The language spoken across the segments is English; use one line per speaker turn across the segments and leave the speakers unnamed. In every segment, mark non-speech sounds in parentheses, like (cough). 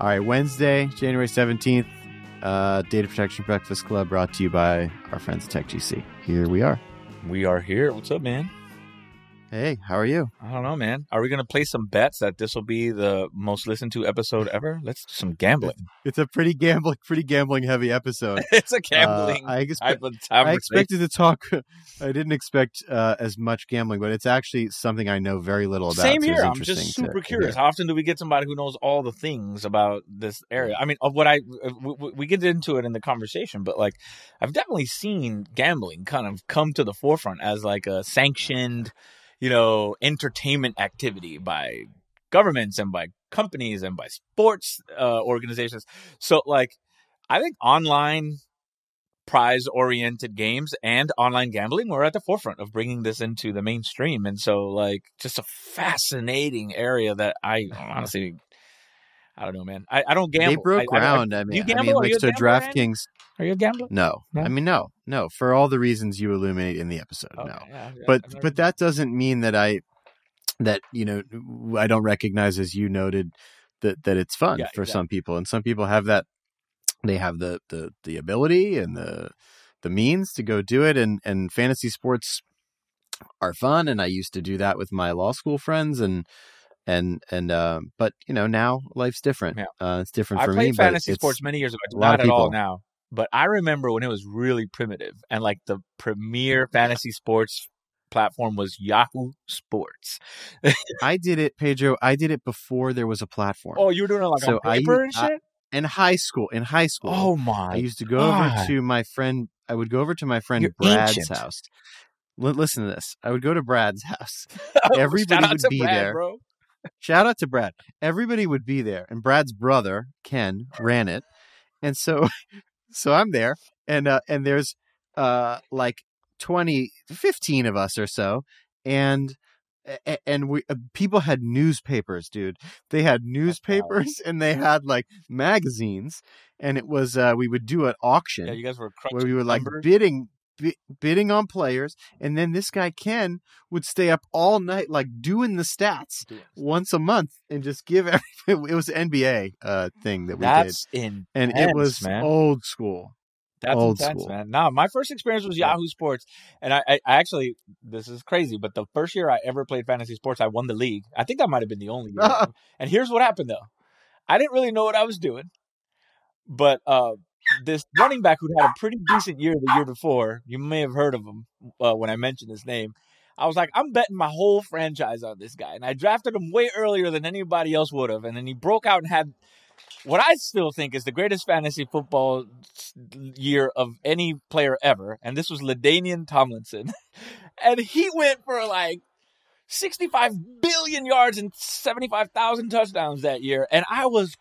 All right, Wednesday, January 17th, uh, Data Protection Breakfast Club brought to you by our friends at TechGC. Here we are.
We are here. What's up, man?
Hey, how are you?
I don't know, man. Are we gonna play some bets that this will be the most listened to episode ever? Let's do some gambling.
It's a pretty gambling, pretty gambling heavy episode. (laughs)
it's a gambling
Uh, I, expe- I expected to talk. (laughs) I didn't expect uh, as much gambling, but it's actually something I know very little about.
Same
so
here. I'm just super
to
curious.
hear.
How often do we get somebody who knows all the things about this area? I mean, of what I uh, we, we- we get into it in the conversation, but like I've definitely seen gambling kind of come to the forefront as like a sanctioned, you know, entertainment activity by governments and by companies and by sports uh, organizations. So like, I think online prize oriented games and online gambling were at the forefront of bringing this into the mainstream and so like just a fascinating area that i (laughs) honestly i don't know man i, I don't gamble
They broke
I- I- I-
ground. I, mean,
you
I
gamble?
mean,
Are
like
you
so? DraftKings.
are you a gambler
No.
No?
I mean, no, no. For all the reasons you illuminate in the episode,
Okay,
no.
yeah, yeah,
But
never-
but that doesn't mean that I that you know I don't recognize, as you noted, that that it's fun
Yeah,
for
exactly.
some people, and some people have that. They have the the the ability and the the means to go do it, and and fantasy sports are fun, and I used to do that with my law school friends, and and and uh, but you know now life's different.
Yeah.
Uh, it's different
I
for
played
me. but
fantasy sports many years ago. I do
a lot
Not at all now. But I remember when it was really primitive and like the premier (laughs) fantasy sports platform was Yahoo Sports.
I did it, Pedro. I did it before there was a platform.
Oh, you were doing it like
So
on
I-
paper and
I-
shit?
in high school. In high school,
oh my!
I used to go over to my friend. I would go over to my friend
You're
Brad's
ancient.
house. L- listen to this. I would go to Brad's (laughs) house. (laughs)
Shout
everybody would be
Brad,
there.
bro.
Shout out to Brad. Everybody would be there, and Brad's brother Ken ran it, and so, (laughs) so I'm there, and uh, and there's uh like 20, 15 of us or so, and and we uh, people had newspapers, dude. They had newspapers (laughs) and they had like magazines, and it was uh we would do an auction
Yeah, you guys were
where we were like
numbers.
bidding bi- bidding on players and then this guy ken would stay up all night like doing the stats
Doing-
once a month and just give every (laughs) it was an nba uh thing that we
That's in
did and it was
man.
old school
That's
old
intense,
school.
man. No, my first experience was. Yahoo Sports, and I, I, I actually this is crazy, but the first year I ever played fantasy sports, I won the league. I think that might have been the only year. (laughs) and here's what happened though, I didn't really know what I was doing, but uh, this running back who'd had a pretty decent year the year before, you may have heard of him uh, when I mentioned his name. I was like, I'm betting my whole franchise on this guy, and I drafted him way earlier than anybody else would have, and then he broke out and had what I still think is the greatest fantasy football year of any player ever, and this was LaDainian Tomlinson, (laughs) and he went for like 65 billion yards and 75,000 touchdowns that year, and I was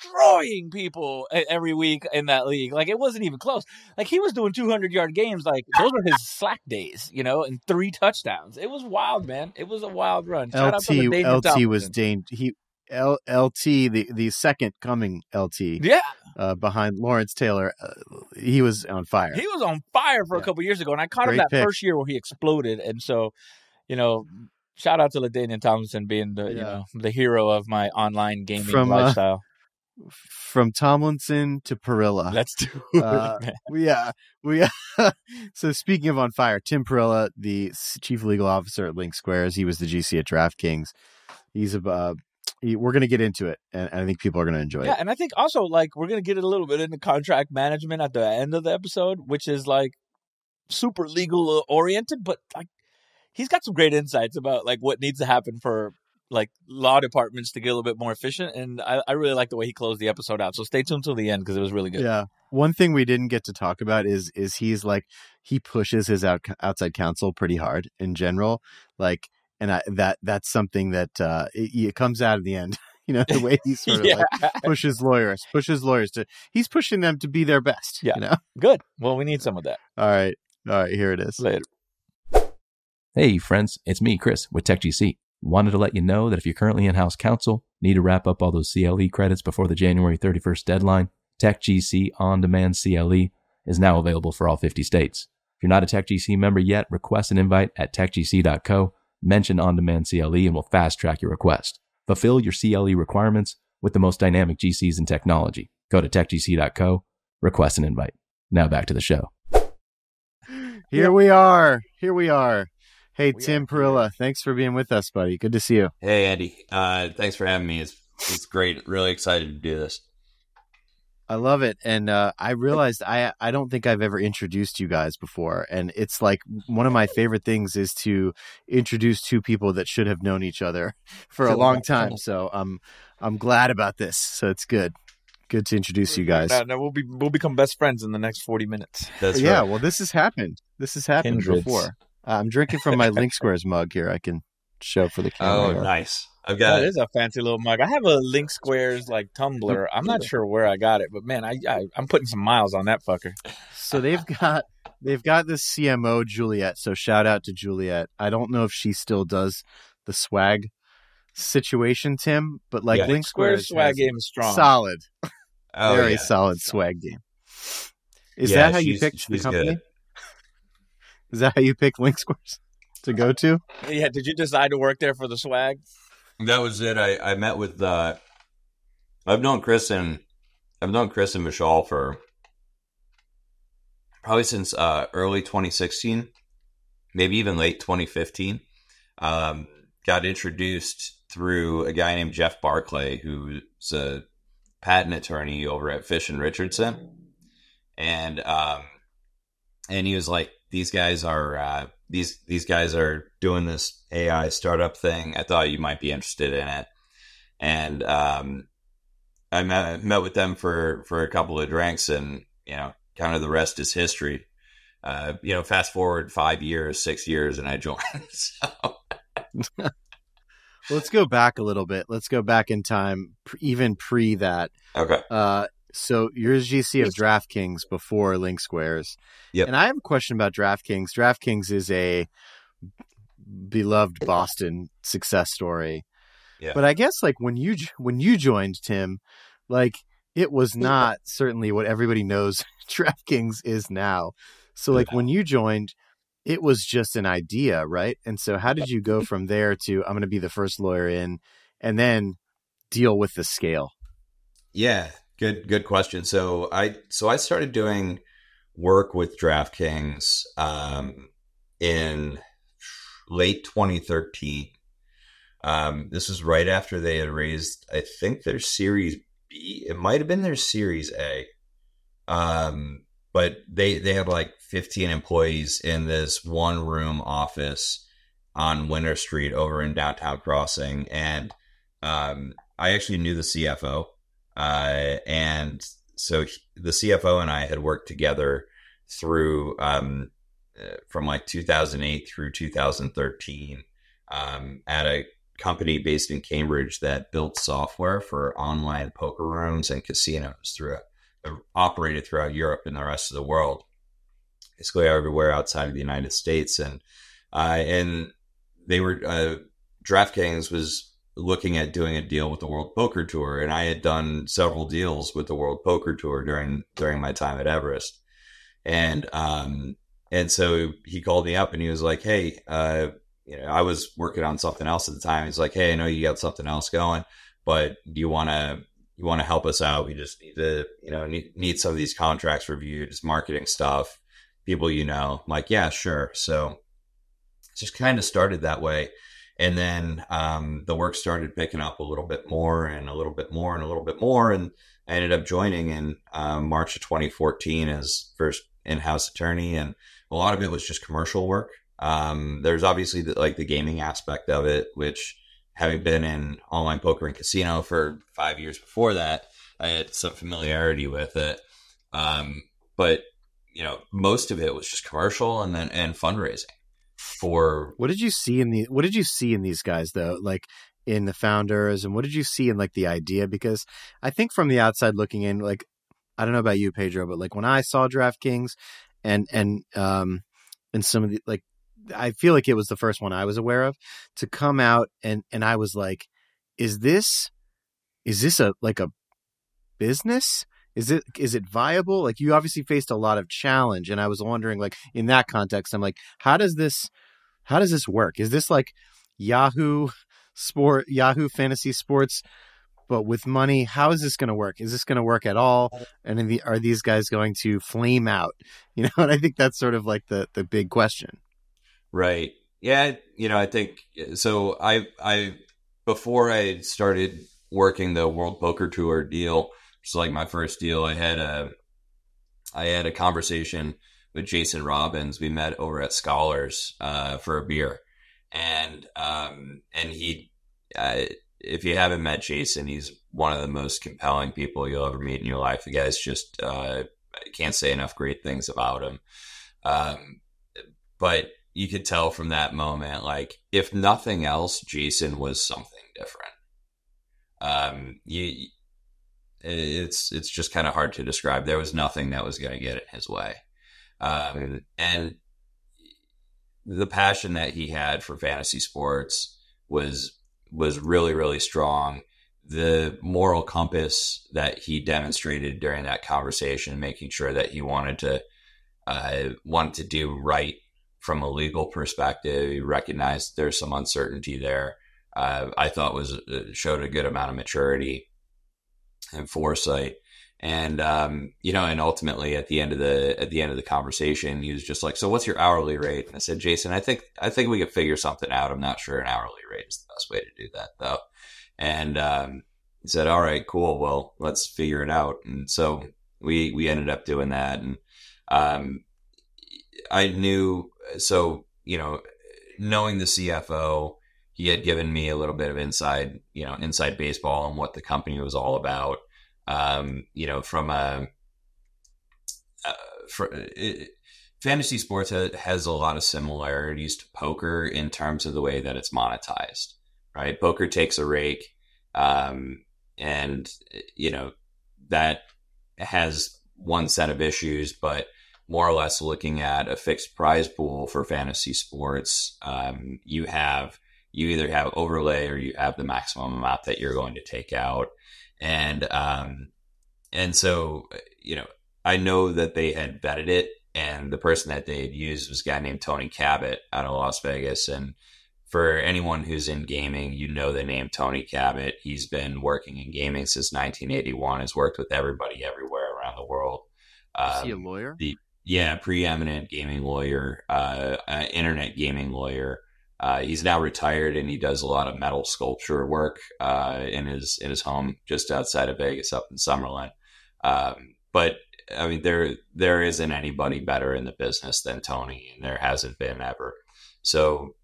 destroying people every week in that league. Like it wasn't even close. Like he was doing 200 yard games. Like those were his slack days, you know, and three touchdowns. It was wild, man. It was a wild run. Shout out to
lt lt was
Tomlinson.
he L, lt the the second coming lt
yeah.
uh, behind lawrence taylor uh, he was on fire
He was on fire for a couple years ago, and I caught him that
pick.
first year where he exploded. And so, you know, shout out to LaDainian Thompson being the you know the hero of my online gaming
From, uh,
lifestyle.
From tomlinson to parilla
Let's do it.
uh,
man.
we yeah we (laughs) so speaking of on fire tim parilla the chief legal officer at linksquares he was the gc at draftkings he's a uh, he, we're gonna get into it and, and i think people are gonna enjoy it.
Yeah,
it
and I think also like we're gonna get a little bit into contract management at the end of the episode, which is like super legal uh, oriented, but like he's got some great insights about like what needs to happen for like law departments to get a little bit more efficient. And I, I really like the way he closed the episode out. So stay tuned till the end because it was really good.
yeah one thing we didn't get to talk about is is he's like he pushes his out, outside counsel pretty hard in general like and I, that that's something that uh it, it comes out at the end (laughs) you know the way he (laughs) sort of
yeah,
like pushes lawyers pushes lawyers to he's pushing them to be their best
Yeah.
you know (laughs)
good. Well, we need some of that
all right all right here it is
later.
Hey, friends, it's me, Chris, with TechGC. Wanted to let you know that if you're currently in house counsel, need to wrap up all those CLE credits before the January 31st deadline, TechGC On Demand CLE is now available for all 50 states. If you're not a TechGC member yet, request an invite at techgc.co, mention On Demand CLE, and we'll fast track your request. Fulfill your CLE requirements, with the most dynamic GCs in technology. Go to techgc.co, request an invite. Now back to the show.
Here we are. Here we are. Hey,
We
Tim Parilla, thanks for being with us, buddy. Good to see you.
Hey, Andy. Uh, thanks for having me. It's it's great. Really excited to do this.
I love it, and uh, I realized I I don't think I've ever introduced you guys before, and it's like one of my favorite things is to introduce two people that should have known each other (laughs) for a long time. So I'm I'm glad about this. So it's good, good to introduce you guys.
No, no, we'll be we'll become best friends in the next forty minutes.
That's
yeah,
right.
well, this has happened. This has happened
Kindreds.
before. Uh, I'm drinking from my LinkSquares mug here. I can show for the (laughs) camera.
Oh, nice. I've
That
got
is a fancy little mug. I have a LinkSquares like tumbler. (laughs) I'm not sure where I got it, but man, I, I I'm putting some miles on that fucker.
So they've got they've got this CMO Juliet. So shout out to Juliet. I don't know if she still does the swag situation, Tim, but like
Yeah.
LinkSquares
Squares swag game is strong.
solid,
oh,
very
yeah.
solid swag game. Is
Yeah,
that how you
she's-
picked the company?
good.
Is that how you picked LinkSquares to go to?
Yeah, did you decide to work there for the swag?
That was it. I, I met with uh I've known Chris and I've known Chris and Vishal for probably since uh early 2016, maybe even late 2015. Um got introduced through a guy named Jeff Barclay who's a patent attorney over at Fish and Richardson. And um and he was like these guys are uh these these guys are doing this AI startup thing. I thought you might be interested in it, and um, I met met with them for for a couple of drinks, and you know, kind of the rest is history. Uh, you know, fast forward five years, six years, and I joined. (laughs) so,
Let's go back a little bit. Let's go back in time, even pre that.
okay,
Uh, so you're a GC of DraftKings before LinkSquares.
Yep.
And I have a question about DraftKings. DraftKings is a beloved Boston success story.
Yeah.
But I guess like when you when you joined Tim, like it was not certainly what everybody knows (laughs) DraftKings is now. So like when you joined, it was just an idea, right? And so how did you go (laughs) from there to I'm going to be the first lawyer in and then deal with the scale?
yeah, good good question. So I so I started doing work with DraftKings um, in late 2013. Um, this was right after they had raised, I think, their Series B. It might have been their Series A. Um, but they they had like 15 employees in this one room office on Winter Street over in downtown Crossing, and um, I actually knew the CFO, uh, and so he- the CFO and I had worked together through um, uh, from like 2008 through 2013 um, at a company based in Cambridge that built software for online poker rooms and casinos through operated throughout Europe and the rest of the world, basically everywhere outside of the United States, and uh, and they were uh, DraftKings was looking at doing a deal with the World Poker Tour, and I had done several deals with the World Poker Tour during during my time at Everest, and um and so he called me up and he was like, hey, uh, you know, I was working on something else at the time. He's like, hey, I know you got something else going, but do you want to you want to help us out? We just need to, you know, need, need some of these contracts reviewed, just marketing stuff, people you know. I'm like, yeah, sure. So just kind of started that way. And then um, the work started picking up a little bit more and a little bit more and a little bit more. And I ended up joining in um, March of 2014 as first in house attorney. And a lot of it was just commercial work. Um, there's obviously the, like the gaming aspect of it, which having been in online poker and casino for five years before that, I had some familiarity with it. Um, but you know, most of it was just commercial and then and fundraising for
What did you see in the what did you see in these guys though? Like in the founders and what did you see in like the idea? Because I think from the outside looking in, like I don't know about you, Pedro, but like when I saw DraftKings and and um and some of the like I feel like it was the first one I was aware of to come out and and I was like, is this is this a like a business? Is it is it viable? Like you obviously faced a lot of challenge, and I was wondering, like in that context, I'm like, how does this how does this work? Is this like Yahoo Sport, Yahoo Fantasy Sports but with money, how is this going to work? Is this going to work at all? And the, are these guys going to flame out? (laughs) You know, and I think that's sort of like the the big question.
Right. Yeah. You know, I think so. I I before I started working the World Poker Tour deal, it's like my first deal. I had a I had a conversation with Jason Robins. We met over at Scholars uh, for a beer, and um, and he, uh, if you haven't met Jason, he's one of the most compelling people you'll ever meet in your life. The guy's just uh, can't say enough great things about him. Um, but you could tell from that moment, like if nothing else, Jason was something different. Um, you, it's it's just kind of hard to describe. There was nothing that was going to get in his way, um, and the passion that he had for fantasy sports was was really really strong. The moral compass that he demonstrated during that conversation, making sure that he wanted to uh, wanted to do right from a legal perspective. He recognized there's some uncertainty there. Uh, I thought was uh, showed a good amount of maturity and foresight. And um, you know, and ultimately at the end of the at the end of the conversation, he was just like, "So what's your hourly rate?" And I said, "Jason, I think I think we could figure something out. I'm not sure an hourly rate is the best way to do that, though." And um, he said, "All right, cool. Well, let's figure it out." And so we we ended up doing that. And um, I knew so you know, knowing the CFO, he had given me a little bit of inside, you know, inside baseball and what the company was all about. Um, you know, from a, uh, for, it, fantasy sports has a lot of similarities to poker in terms of the way that it's monetized, right? Poker takes a rake, um, and you know that has one set of issues, but more or less looking at a fixed prize pool for fantasy sports, um, you have you either have overlay or you have the maximum amount that you're going to take out. And, um, and so, you know, I know that they had vetted it and the person that they had used was a guy named Tony Cabot out of Las Vegas. And for anyone who's in gaming, you know the name Tony Cabot. He's been working in gaming since 1981, has worked with everybody everywhere around the world.
Um, Is he a lawyer?
The, yeah, preeminent gaming lawyer, uh, uh, internet gaming lawyer. Uh, he's now retired and he does a lot of metal sculpture work uh, in his in his home just outside of Vegas, up in Summerlin. Um, but I mean, there there isn't anybody better in the business than Tony, and there hasn't been ever. So,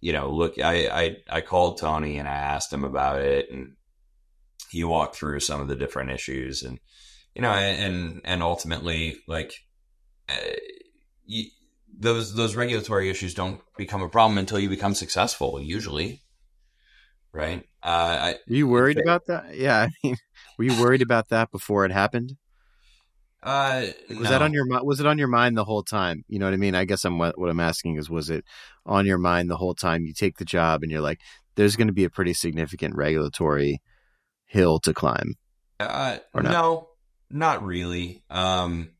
you know, look, I I, I called Tony and I asked him about it, and he walked through some of the different issues, and you know, and and ultimately, like, uh, you, those those regulatory issues don't become a problem until you become successful. Usually, right? Uh, I,
were you worried about that? Yeah, I mean, (laughs) were you worried about that before it happened?
Uh,
was no. that on your? Was it on your mind the whole time? You know what I mean? I guess I'm what, what I'm asking is, was it on your mind the whole time you take the job and you're like, there's going to be a pretty significant regulatory hill to climb?
Uh, or not? no, not really. Um,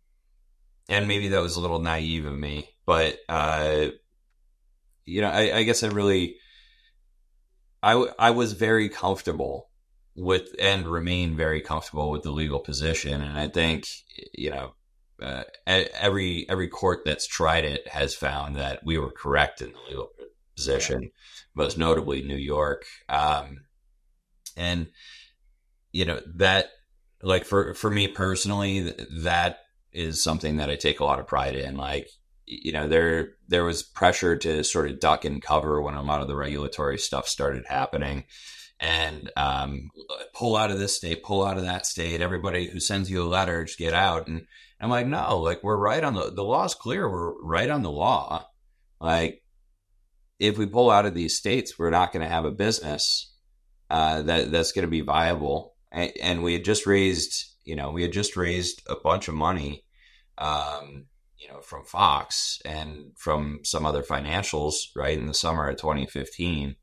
and maybe that was a little naive of me but uh, you know, I, I guess I really, I I was very comfortable with and remain very comfortable with the legal position, and I think you know. Uh, every every court that's tried it has found that we were correct in the legal position, most notably New York. Um, and you know that, like for for me personally, that is something that I take a lot of pride in. Like you know there there was pressure to sort of duck and cover when a lot of the regulatory stuff started happening. And um, pull out of this state pull out of that state. Everybody who sends you a letter just get out. And i'm like no like we're right on the the law's clear. We're right on the law. Like if we pull out of these states we're not going to have a business uh, that that's going to be viable. And, and, we had just raised you know we had just raised a bunch of money um, you know, from Fox and from some other financials, right, in the summer of 2015,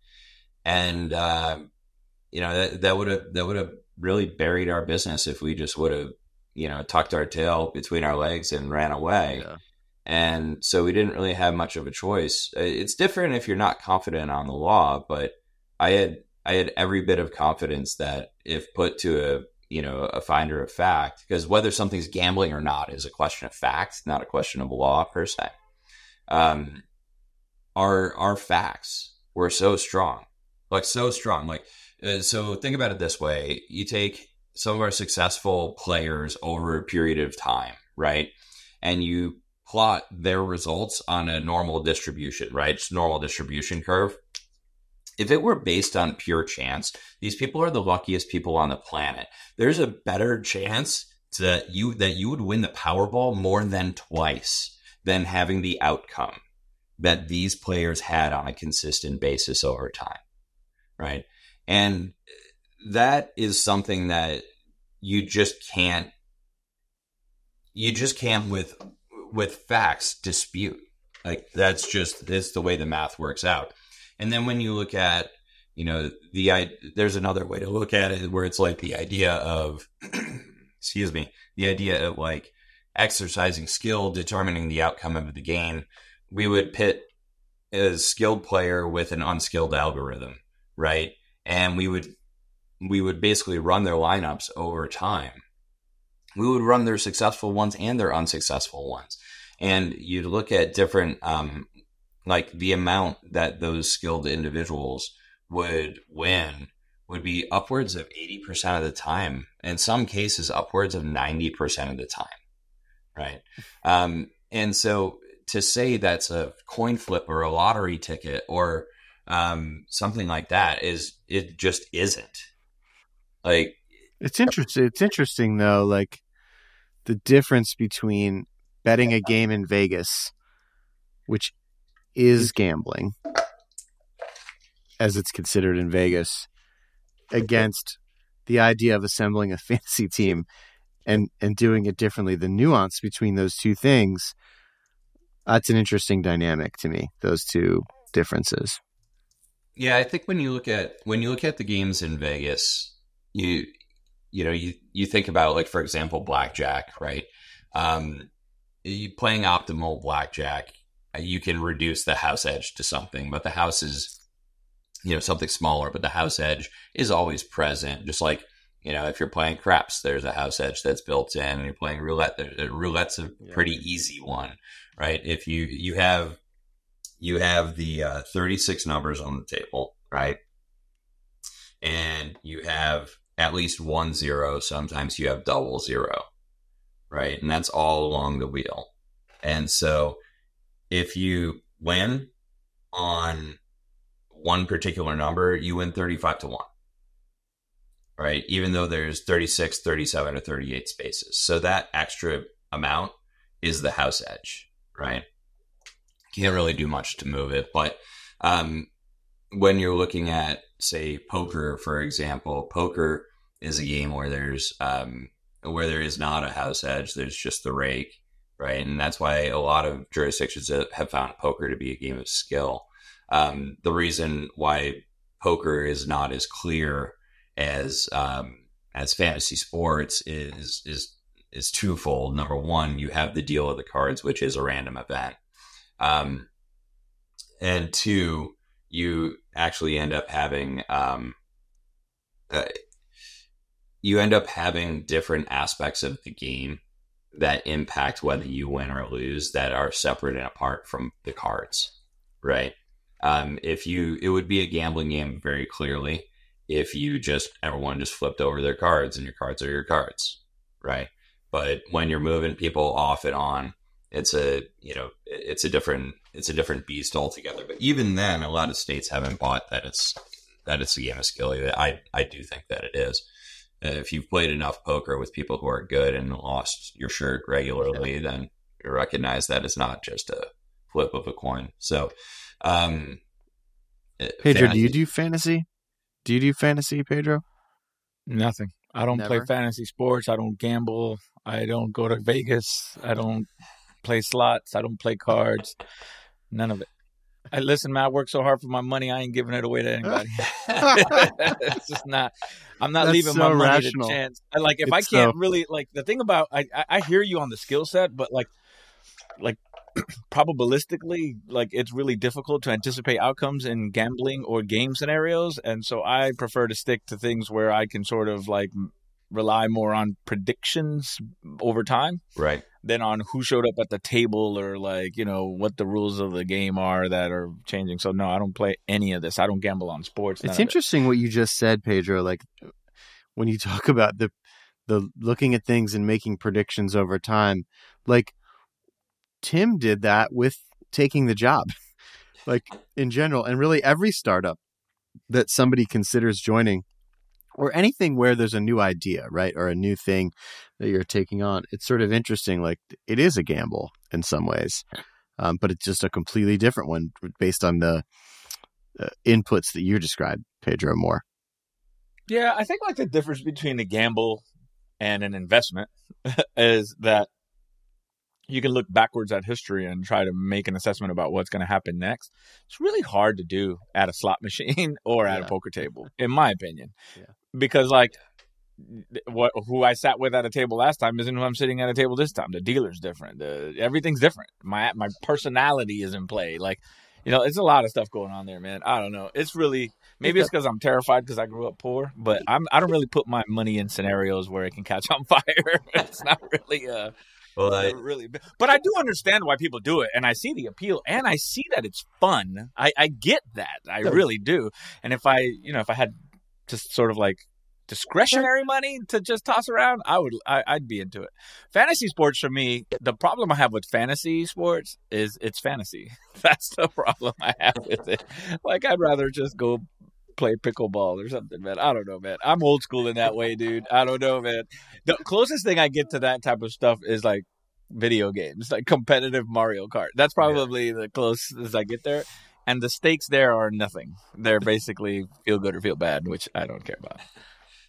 and uh, you know that that would have that would have really buried our business if we just would have you know tucked our tail between our legs and ran away. Yeah. And so we didn't really have much of a choice. It's different if you're not confident on the law, but I had I had every bit of confidence that if put to a you know a finder of fact, because whether something's gambling or not is a question of fact, not a question of law per se. Um, our our facts were so strong, like so strong. Like uh, so, think about it this way: you take some of our successful players over a period of time, right, and you plot their results on a normal distribution, right? It's normal distribution curve. If it were based on pure chance, these people are the luckiest people on the planet. There's a better chance that you that you would win the Powerball more than twice than having the outcome that these players had on a consistent basis over time. Right? And that is something that you just can't you just can't with with facts dispute. Like that's just this the way the math works out. And then when you look at, you know, the there's another way to look at it where it's like the idea of, (clears throat) excuse me, the idea of like exercising skill, determining the outcome of the game. We would pit a skilled player with an unskilled algorithm, right? And we would we would basically run their lineups over time. We would run their successful ones and their unsuccessful ones and you'd look at different um, like the amount that those skilled individuals would win would be upwards of 80% of the time. In some cases upwards of 90% of the time right? Um, and so to say that's a coin flip or a lottery ticket or um, something like that is it just isn't. Like
it's interesting it's interesting though like the difference between betting a game in Vegas, which is gambling, as it's considered in Vegas, against the idea of assembling a (laughs) fantasy team and and doing it differently. The nuance between those two things, that's an interesting dynamic to me. Those two differences.
Yeah, I think when you look at when you look at the games in Vegas, you you know you you think about like for example blackjack, right? Um, you playing optimal blackjack, you can reduce the house edge to something, but the house is, you know, something smaller, but the house edge is always present. Just like, you know, if you're playing craps, there's a house edge that's built in, and you're playing roulette. Roulette's a pretty easy one, right? If you you have you have the uh, 36 numbers on the table, right? And you have at least one zero. Sometimes you have double zero right? And that's all along the wheel. And so if you win on one particular number, you win 35 to 1. Right? Even though there's 36, 37 or 38 spaces. So that extra amount is the house edge, right? Can't really do much to move it, but um, when you're looking at say poker for example, poker is a game where there's um, where there is not a house edge, there's just the rake, right? And that's why a lot of jurisdictions have found poker to be a game of skill. Um, the reason why poker is not as clear as um, as fantasy sports is is is twofold. Number one, you have the deal of the cards, which is a random event, um, and two, you actually end up having um, uh, you end up having different aspects of the game that impact whether you win or lose that are separate and apart from the cards, right? Um, if you, it would be a gambling game very clearly if you just everyone just flipped over their cards and your cards are your cards, right? But when you're moving people off and on, it's a you know it's a different it's a different beast altogether. But even then, a lot of states haven't bought that it's that it's a game of skill. I I do think that it is. If you've played enough poker with people who are good and lost your shirt regularly, yeah. then you recognize that it's not just a flip of a coin. So, um,
uh, Pedro, fantasy- do you do fantasy? Do you do fantasy, Pedro?
Nothing. I don't Never? play fantasy sports. I don't gamble. I don't go to Vegas. I don't play slots. I don't play cards. None of it. I listen, man. I work so hard for my money. I ain't giving it away to anybody. (laughs) (laughs) it's just not. I'm not That's leaving so my money rational. to chance. I, like if it's I can't so... really like the thing about I, I I hear you on the skill set, but like like (clears throat) probabilistically, like it's really difficult to anticipate outcomes in gambling or game scenarios, and so I prefer to stick to things where I can sort of like rely more on predictions over time
Right.
than on who showed up at the table or like you know what the rules of the game are that are changing. So no, I don't play any of this. I don't gamble on sports.
It's
of it.
interesting what you just said, Pedro. Like when you (laughs) talk about the the looking at things and making predictions over time, like Tim did that with taking the job, (laughs) like in general, and really every startup that somebody considers joining or anything where there's a new idea, right, or a new thing that you're taking on. It's sort of interesting. Like it is a gamble in some ways, um, but it's just a completely different one based on the uh, inputs that you described, Pedro Moore.
Yeah, I think like the difference between a gamble and an investment (laughs) is that you can look backwards at history and try to make an assessment about what's going to happen next. It's really hard to do at a slot (laughs) machine or at
Yeah.
a poker table, in my opinion.
Yeah.
Because like what who I sat with at a table last time isn't who I'm sitting at a table this time. The dealer's different. The, everything's different. My my personality is in play. Like you know, it's a lot of stuff going on there, man. I don't know. It's really maybe it's because I'm terrified because I grew up poor, but I'm I don't really put my money in scenarios where it can catch on (laughs) fire. it's not really uh
Well, I,
really but I do understand why people do it and I see the appeal and I see that it's fun. I I get that. I really do. And if I, you know, if I had just sort of like discretionary money to just toss around, I would I, I'd be into it. Fantasy sports for me, the problem I have with fantasy sports is it's fantasy. (laughs) That's the problem I have with it. Like I'd rather just go play pickleball or something, man. I don't know, man. I'm old school in that way, dude. I don't know, man. The closest thing I get to that type of stuff is like video games, like competitive Mario Kart. That's probably the closest I get there. And the stakes there are nothing. They're basically feel good or feel bad, which I don't care about.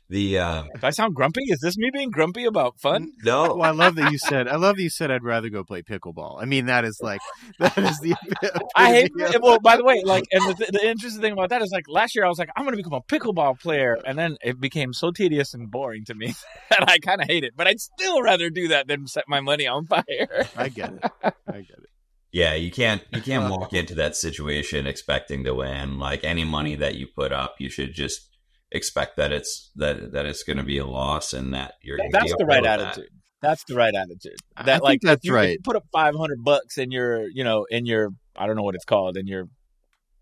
the um,
If I sound grumpy, is this me being grumpy about fun?
no,
Well, I love that you said. I love that you said I'd rather go play pickleball. I mean, that is like (laughs) that is the. (laughs)
I hate.
epitome of-
Well, by the way, like, and the, the interesting thing about that is, like, last year I was like, I'm going to become a pickleball player, and then it became so tedious and boring to me (laughs) that I kind of hate it. But I'd still rather do that than set my money on fire.
I get it. I get it.
Yeah, you can't you can't (laughs) walk into that situation expecting to win. Like any money that you put up, you should just expect that it's that that it's going to be a loss and that you're. gonna
That's the right
with that.
attitude. That's the right attitude.
I
That
think
like
that's
you,
right.
you put up 500 bucks in your, you know, in your, I don't know what it's called, in your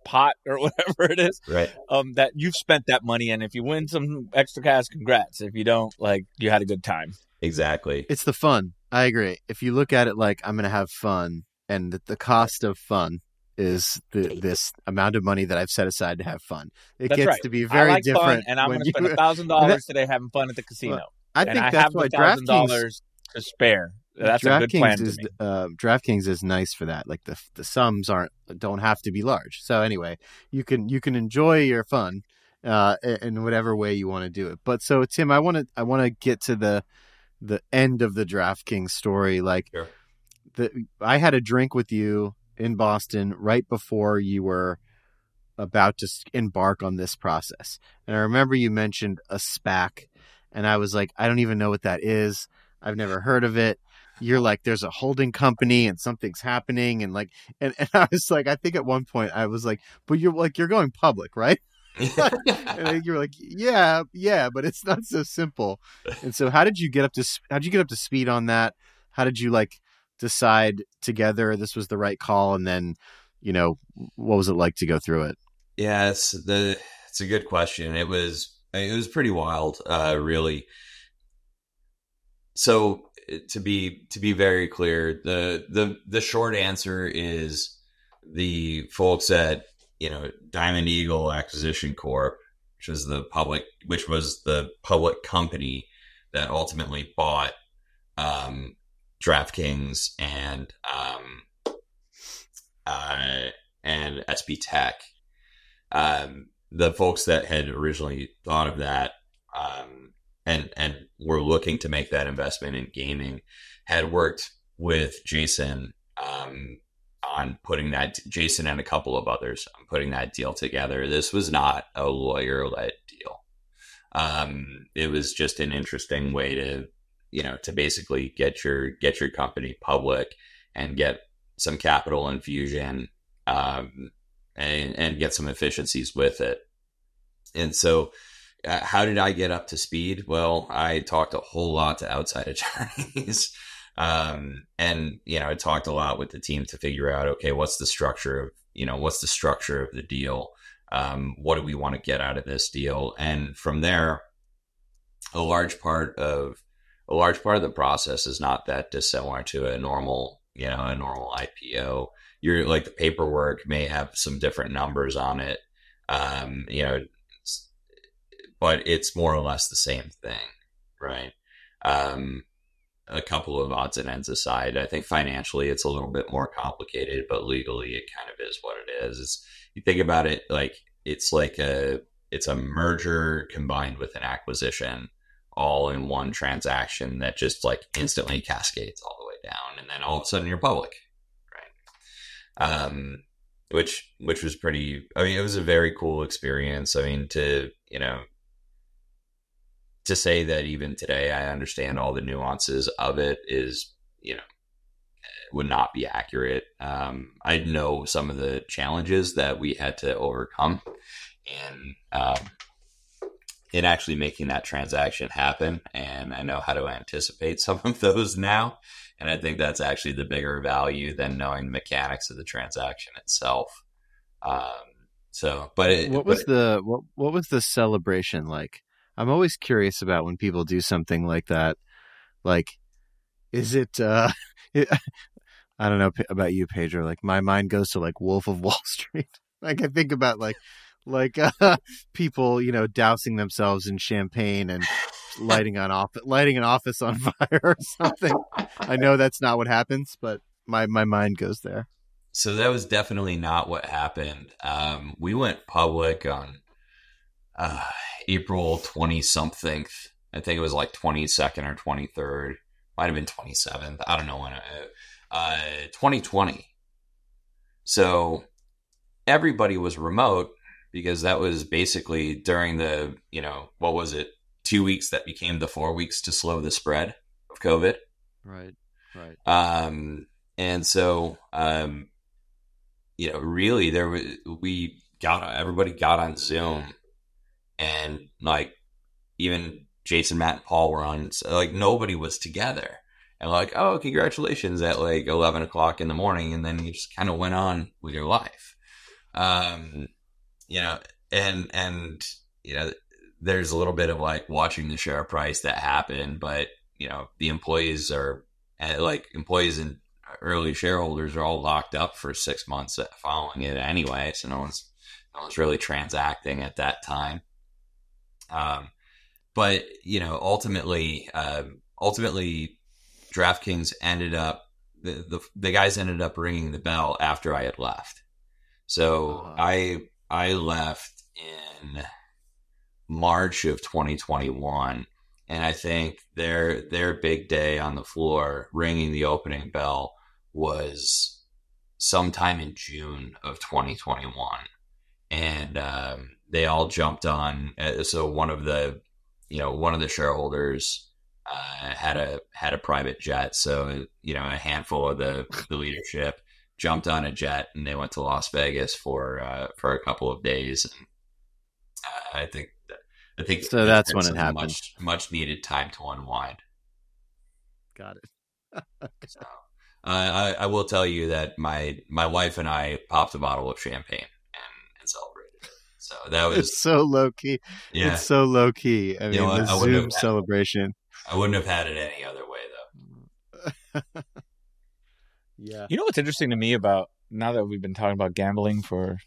pot or (laughs) whatever it is,
Right.
um, that you've spent that money, and if you win some extra cash, congrats. If you don't, like, you had a good time.
Exactly.
It's the fun. I agree. If you look at it like I'm going to have fun, and the, the cost of fun is the, this amount of money that I've set aside to have fun. It
That's
gets
right.
to be very
I like
different.
fun, and I'm going to spend (laughs) a thousand dollars today having fun at the casino.
I
and
think
I
that's
have
why
the thousand
DraftKings
dollars to spare. That's a good plan to
is
me.
uh, DraftKings is nice for that. Like the the sums aren't don't have to be large. So anyway, you can you can enjoy your fun uh, in whatever way you want to do it. But so Tim, I want to I want to get to the the end of the DraftKings story. Like
Sure.
I had a drink with you in Boston right before you were about to embark on this process, and I remember you mentioned a SPAC, and I was like, I don't even know what that is. I've never heard of it. You're like, there's a holding company and something's happening, and like, and, and (laughs) I was like, I think at one point I was like, but you're like, you're going public, right? (laughs) And you were like, yeah, yeah, but it's not so simple. And so, how did you get up to how did you get up to speed on that? How did you like decide together this was the right call, and then, you know, what was it like to go through it?
Yeah, it's the it's a good question. It was it was pretty wild, uh, really. So to be to be very clear, the the the short answer is the folks at you know Diamond Eagle Acquisition Corp, which was the public, which was the public company that ultimately bought um, DraftKings and um, uh, and SBTech um, the folks that had originally thought of that um, and and were looking to make that investment in gaming had worked with Jason um, on putting that Jason and a couple of others on putting that deal together. This was not a lawyer led deal. Um, it was just an interesting way to you know to basically get your get your company public and get some capital infusion um, and and get some efficiencies with it. And so, uh, how did I get up to speed? Well, I talked a whole lot to outside (laughs) attorneys. Um, and you know, I talked a lot with the team to figure out, okay, what's the structure of, you know, what's the structure of the deal? Um, what do we want to get out of this deal? And from there, a large part of a large part of the process is not that dissimilar to a normal, you know, a normal IPO. You're like the paperwork may have some different numbers on it, um, you know, but it's more or less the same thing, right? Um, a couple of odds and ends aside, I think financially it's a little bit more complicated, but legally it kind of is what it is. It's, you think about it like it's like a it's a merger combined with an acquisition all in one transaction that just like instantly cascades all the way down and then all of a sudden you're public right um which which was pretty i mean it was a very cool experience i mean to you know to say that even today I understand all the nuances of it is, you know, would not be accurate. Um, I know some of the challenges that we had to overcome and um, in actually making that transaction happen, and I know how to anticipate (laughs) some of those now. And I think that's actually the bigger value than knowing the mechanics of the transaction itself. Um, so, but it,
what was
but,
the what what was the celebration like? I'm always curious about when people do something like that. Like, is it? uh (laughs) it, I don't know about you, Pedro. Like, my mind goes to like Wolf of Wall (laughs) Street. like, I think about like like (laughs) uh, people, you know, dousing themselves in champagne and lighting on off lighting an office on (laughs) fire or something. I know that's not what happens, but my my mind goes there.
So that was definitely not what happened. Um, we went public on uh, April 20 something. I think it was like 22nd or 23rd. Might have been 27th. I don't know when. It, uh, 2020. So everybody was remote because that was basically during the, you know, what was it? Two weeks that became the four weeks to slow the spread of COVID.
Right. Right.
Um, and so, um, you know, really there was, we got, everybody got on Zoom and like even Jason, Matt, and Paul were on. So, like nobody was together, and like, oh, congratulations at like eleven o'clock in the morning, and then you just kind of went on with your life. Um, you know, and and you know, there's a little bit of like watching the share price that happen, but you know, the employees are like employees and early shareholders are all locked up for six months following it anyway, so no one's no one's really transacting at that time. Um, but you know, ultimately, uh, ultimately, DraftKings ended up the, the, the guys ended up ringing the bell after I had left. So uh-huh. I I left in March of 2021, and I think their their big day on the floor, ringing the opening bell, was sometime in June of 2021, and um, they all jumped on. Uh, so one of the, you know, one of the shareholders uh, had a had a private jet. So you know, a handful of the the leadership jumped on a jet and they went to Las Vegas for uh, for a couple of days. And uh, I think I think
so. That's when it happened.
Much, much needed time to unwind.
Got it. (laughs)
so, I, I will tell you that my my wife and I popped a bottle of champagne and, and celebrated. It. So that was
it's so low key. Yeah, it's so low key. I mean, you know, the I Zoom celebration.
I wouldn't have had it any other way,
though. (laughs) yeah.
You know what's interesting to me about now that we've been talking about gambling for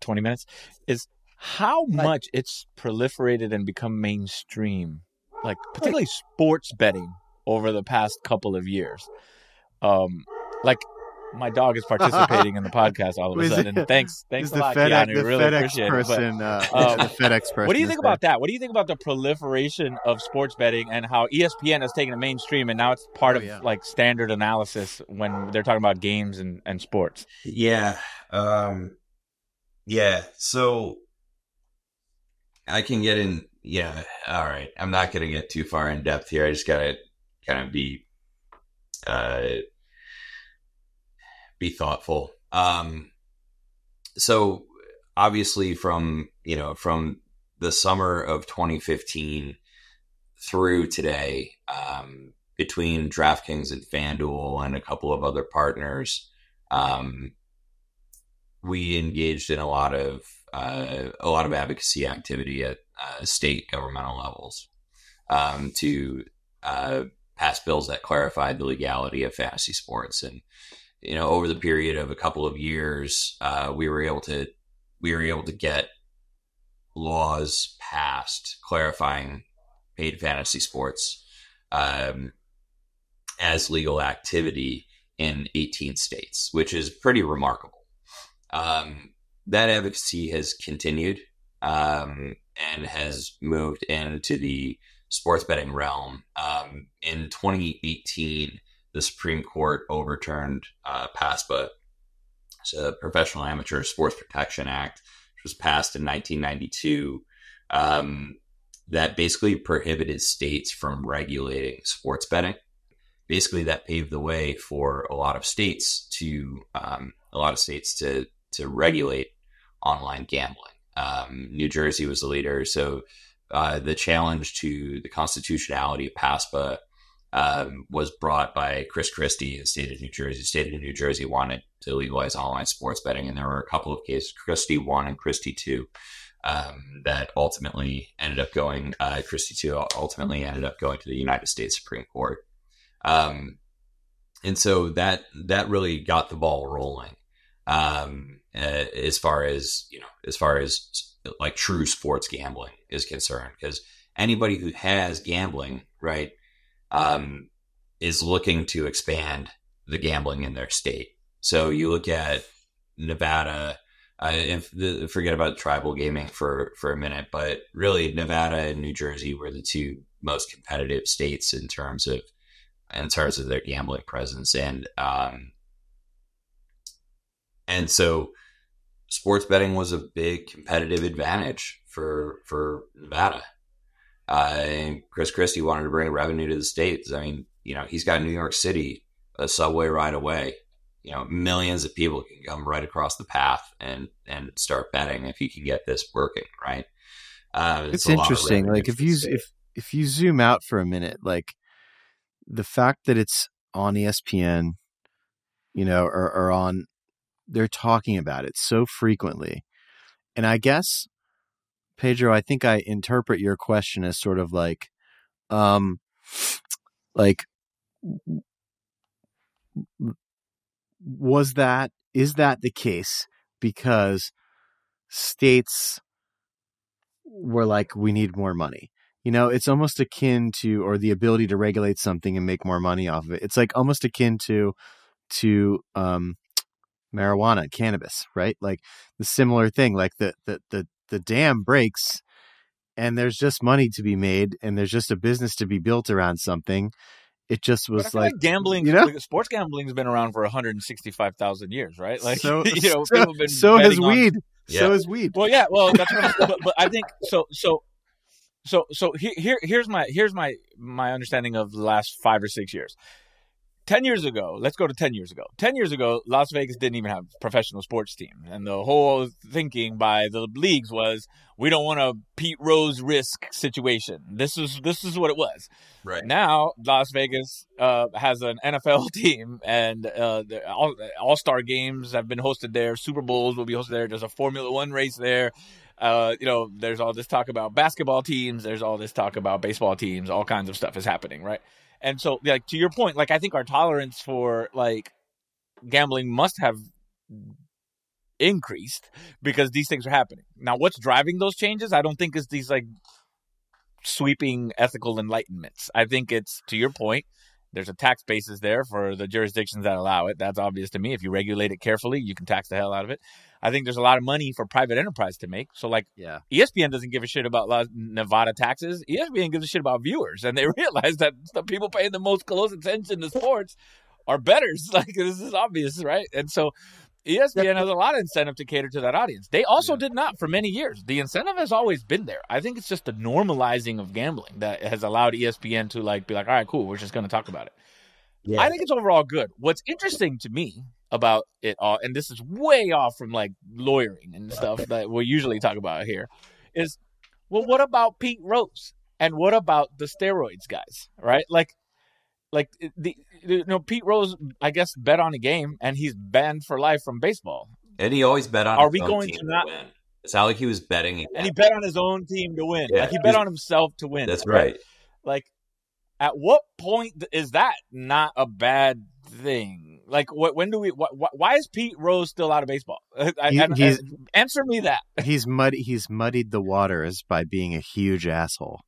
twenty minutes is how much it's proliferated and become mainstream, like particularly sports betting over the past couple of years. Um, like my dog is participating in the podcast all of a (laughs) sudden. It, thanks, thanks a lot, FedEx, Keanu. Really FedEx appreciate
person,
it. But,
uh, um, (laughs) the FedEx person.
What do you think about that? What do you think about the proliferation of sports betting and how ESPN has taken it mainstream and now it's part oh, of yeah. like standard analysis when they're talking about games and, and sports?
Yeah, um, yeah. So I can get in. Yeah, all right. I'm not going to get too far in depth here. I just got to kind of be. Uh, be thoughtful. Um, so obviously, from you know, from the summer of 2015 through today, um, between DraftKings and FanDuel and a couple of other partners, um, we engaged in a lot of uh, a lot of advocacy activity at uh, state governmental levels um, to uh, pass bills that clarified the legality of fantasy sports. And you know, over the period of a couple of years, uh, we were able to we were able to get laws passed clarifying paid fantasy sports um, as legal activity in 18 states, which is pretty remarkable. Um, that advocacy has continued um, and has moved into the sports betting realm. Um, in 2018, the Supreme Court overturned uh, PASPA, so the Professional Amateur Sports Protection Act, which was passed in 1992. Um, that basically prohibited states from regulating sports betting. Basically, that paved the way for a lot of states to um, a lot of states to to regulate online gambling. Um, New Jersey was the leader, so uh, the challenge to the constitutionality of PASPA um, was brought by Chris Christie, the state of New Jersey. The state of New Jersey wanted to legalize online sports betting, and there were a couple of cases, Christie one and Christie two, um, that ultimately ended up going. Uh, Christie two ultimately ended up going to the United States Supreme Court, um, and so that that really got the ball rolling. Um, uh, as far as you know, as far as like true sports gambling is concerned, because anybody who has gambling, right, um, is looking to expand the gambling in their state. So you look at Nevada, uh, forget about tribal gaming for for a minute, but really Nevada and New Jersey were the two most competitive states in terms of in terms of their gambling presence, and um, and so sports betting was a big competitive advantage for for Nevada. Uh, Chris Christie wanted to bring revenue to the states. I mean, you know, he's got New York City a subway right away. You know, millions of people can come right across the path and and start betting if you can get this working right.
Uh, it's, it's interesting. Like if you if if you zoom out for a minute, like the fact that it's on ESPN, you know, or, or on they're talking about it so frequently. And I guess, Pedro, I think I interpret your question as sort of like, um, like, was that, is that the case? Because states were like, we need more money. You know, it's almost akin to, or the ability to regulate something and make more money off of it. It's like almost akin to, to, um, marijuana, cannabis, right? Like the similar thing, like the the the the dam breaks and there's just money to be made and there's just a business to be built around something. It just was like,
like, gambling. You know, like sports gambling has been around for 165,000 years, right? (laughs) Like, so, you know,
so, so has on... weed. Yeah. So has weed.
Well, yeah. Well, that's what I'm, but, but I think so. So, so, so here, here's my here's my my understanding of the last five or six years. 10 years ago, let's go to 10 years ago. 10 years ago, Las Vegas didn't even have a professional sports team. And the whole thinking by the leagues was we don't want a Pete Rose risk situation. This is this is what it was.
Right.
Now, Las Vegas uh, has an NFL (laughs) team and uh, all All-Star games have been hosted there. Super Bowls will be hosted there. There's a Formula 1 race there. Uh, you know, there's all this talk about basketball teams. There's all this talk about baseball teams. All kinds of stuff is happening, right? And so, like to your point, like I think our tolerance for like gambling must have increased because these things are happening. Now, what's driving those changes? I don't think is these like sweeping ethical enlightenments. I think it's to your point. There's a tax basis there for the jurisdictions that allow it. That's obvious to me. If you regulate it carefully, you can tax the hell out of it. I think there's a lot of money for private enterprise to make. So like
yeah.
ESPN doesn't give a shit about Nevada taxes. ESPN gives a shit about viewers, and they (laughs) realize that the people paying the most close attention to sports are betters. (laughs) Like this is obvious, right? And so ESPN has a lot of incentive to cater to that audience. They also yeah. did not for many years. The incentive has always been there. I think it's just the normalizing of gambling that has allowed ESPN to like be like, all right, cool, we're just going to talk about it. Yeah. I think it's overall good. What's interesting to me about it all, and this is way off from like lawyering and stuff that we usually talk about here, is well, what about Pete Rose and what about the steroids guys, right? Like, like the you know Pete Rose, I guess bet on a game and he's banned for life from baseball.
And he always bet on.
Are
his
we
own
going
team
to not-
win? It's not like he was betting. against-
And he bet on his own team to win.
Yeah,
like he bet on himself to win.
That's right.
Like, at what point is that not a bad thing? Like, what? When do we? Wh- wh- why is Pete Rose still out of baseball? (laughs) I,
He-
I-
he's-
answer me that.
he's muddy he's muddied the waters by being a huge asshole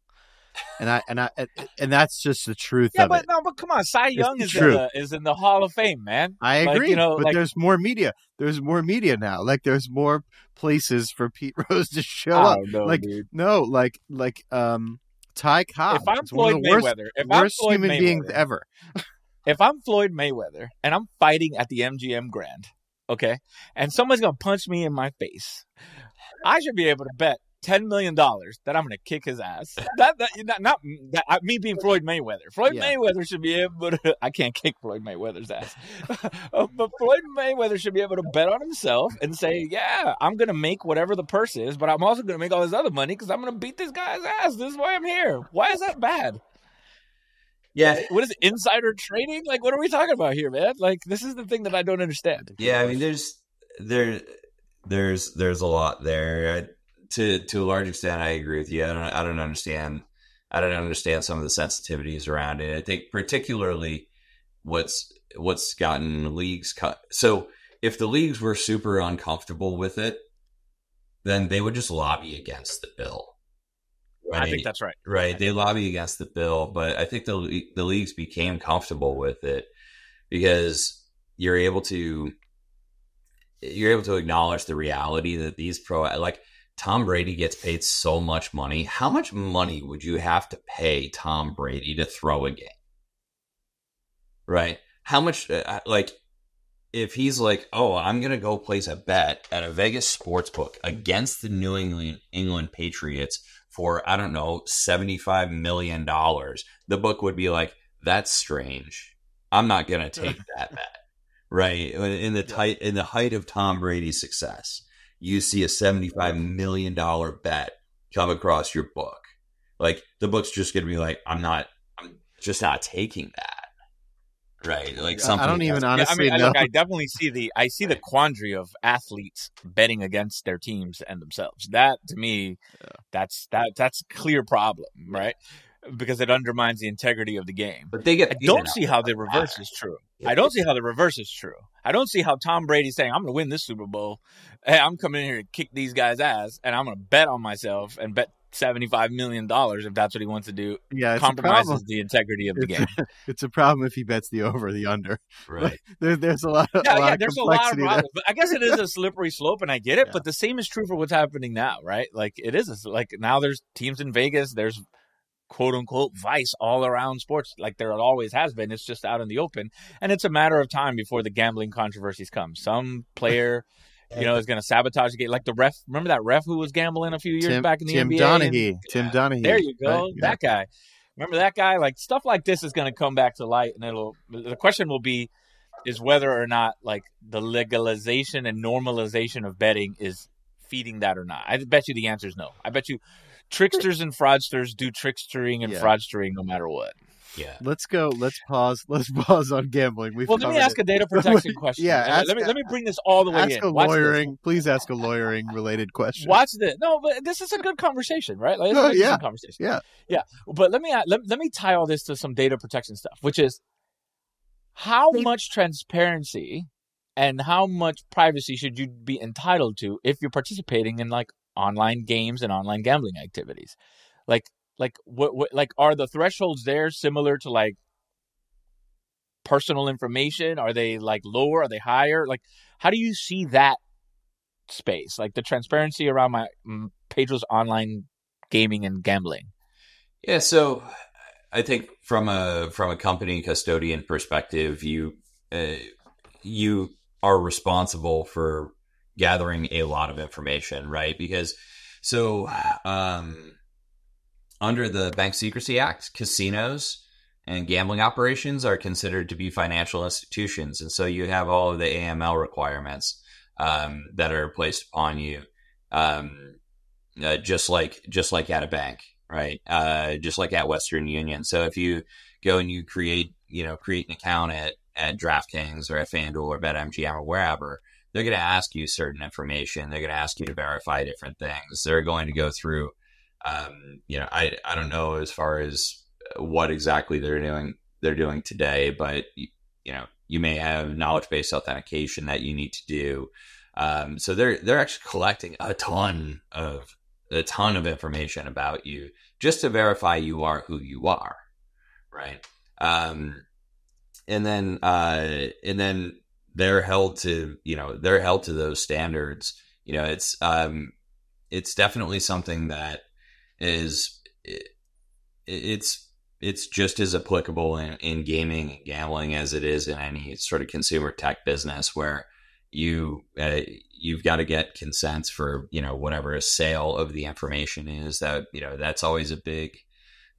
and i and i and that's just the truth
Yeah, but
it.
no, but come on, Cy Young is in the is in the Hall of Fame, man.
i
Like,
agree
you know,
but
like-
there's more media there's more media now. Like there's more places for pete (laughs) rose to show up.
know,
like
dude.
no like like um ty cobb
If I'm Floyd
the worst,
Mayweather, if I'm
worst
Floyd
human
Mayweather,
beings ever. (laughs)
if I'm Floyd Mayweather and I'm fighting at the MGM Grand, okay, and someone's gonna punch me in my face, I should be able to bet ten million dollars that I'm gonna kick his ass. That, that not, not that, I- me being Floyd Mayweather. Floyd
Yeah.
Mayweather should be able to. (laughs) I can't kick Floyd Mayweather's ass, (laughs) Uh, but Floyd Mayweather should be able to bet on himself and say, "Yeah, I'm gonna make whatever the purse is, but I'm also gonna make all this other money because I'm gonna beat this guy's ass. This is why I'm here. Why is that bad?"
Yeah,
what is it, insider trading? Like, what are we talking about here, man? Like, this is the thing that I don't understand.
yeah. I mean, there's there there's there's a lot there. I, to to a large extent, I agree with you. I don't I don't understand. I don't understand some of the sensitivities around it. I think particularly what's what's gotten leagues cut. So if the leagues were super uncomfortable with it, then they would just lobby against the bill. Right?
I think that's right.
Right. They lobby against the bill, but I think the the leagues became comfortable with it because you're able to you're able to acknowledge the reality that these pro like Tom Brady gets paid so much money. How much money would you have to pay Tom Brady to throw a game? Right? How much uh, like if he's like, "Oh, I'm going to go place a bet at a Vegas sports book against the New England England Patriots for I don't know, 75 million dollars." The book would be like, "That's strange. I'm not going to take (laughs) that bet." Right? In the tight in the height of Tom Brady's success, you see a 75 million dollar bet come across your book. Like the book's just going to be like, "I'm not I'm just not taking that." Right? Like something
i don't even
Yeah, I
honestly
mean, I,
know
look, I definitely see the I see the quandary of athletes betting against their teams and themselves. That to me, that's that that's a clear problem, right? Because it undermines the integrity of the game.
But they get
I don't see how the reverse is true. I don't see how the reverse is true. I don't see how Tom Brady's saying, I'm going to win this Super Bowl. Hey, I'm coming in here to kick these guys' ass, and I'm going to bet on myself and bet $75 million if that's what he wants to do.
yeah
compromises the integrity of the
It's-
game. (laughs)
it's a problem if he bets the over or the under
Right.
there, there's a lot of,
Yeah,
a lot
yeah,
of
there's a lot of
complexity there.
problems. But I guess it is a (laughs) slippery slope, and I get it.
Yeah.
But the same is true for what's happening now, right? Like it is. It's like now there's teams in Vegas. There's quote unquote vice all around sports, like there always has been. It's just out in the open, and it's a matter of time before the gambling controversies come. Some player. (laughs) You know, is going to sabotage the game, like the ref. Remember that ref who was gambling a few years
Tim,
back in the NBA?
Tim
NBA?
Donaghy. Tim Donaghy.
There you go.
right? Yeah.
That guy. Remember that guy? Like stuff like this is going to come back to light, and it'll. The question will be, is whether or not like the legalization and normalization of betting is feeding that or not. I bet you the answer is no. I bet you tricksters and fraudsters do trickstering and
Yeah.
fraudstering no matter what.
Yeah.
Let's go. Let's pause. (laughs) Let's pause on gambling. We've
Well, let me ask
it.
a data (laughs) protection question.
Yeah,
let,
ask
let me let me bring this all the way
Ask
in.
a
Watch this.
lawyering. Please ask a lawyering related question.
Watch this. No, but this is a good conversation, right? Like, it's
Oh,
an interesting
yeah.
conversation.
Yeah.
Yeah. But let me let, let me tie all this to some data protection stuff, which is how much transparency and how much privacy should you be entitled to if you're participating in like online games and online gambling activities? Like like what, what like are the thresholds there similar to like personal information? Are they like lower? Are they higher? Like how do you see that space? Like the transparency around my Pedro's online gaming and gambling.
Yeah, so I think from a from a company custodian perspective, you uh, you are responsible for gathering a lot of information, right? Because so um, under the Bank Secrecy Act, casinos and gambling operations are considered to be financial institutions, and so you have all of the AML requirements um, that are placed upon you, um, uh, just like just like at a bank, right? Uh, just like at Western Union. So if you go and you create, you know, create an account at at DraftKings or at FanDuel or BetMGM or wherever, they're going to ask you certain information. They're going to ask you to verify different things. They're going to go through, um, you know, I I don't know as far as what exactly they're doing they're doing today, but you, you know, you may have knowledge based authentication that you need to do. Um, so they're they're actually collecting a ton of a ton of information about you just to verify you are who you are, right? Um, and then uh, and then they're held to you know they're held to those standards. You know, it's um, it's definitely something that is it, it's it's just as applicable in, in gaming and gambling as it is in any sort of consumer tech business where you uh, you've got to get consents for you know whatever a sale of the information is that you know that's always a big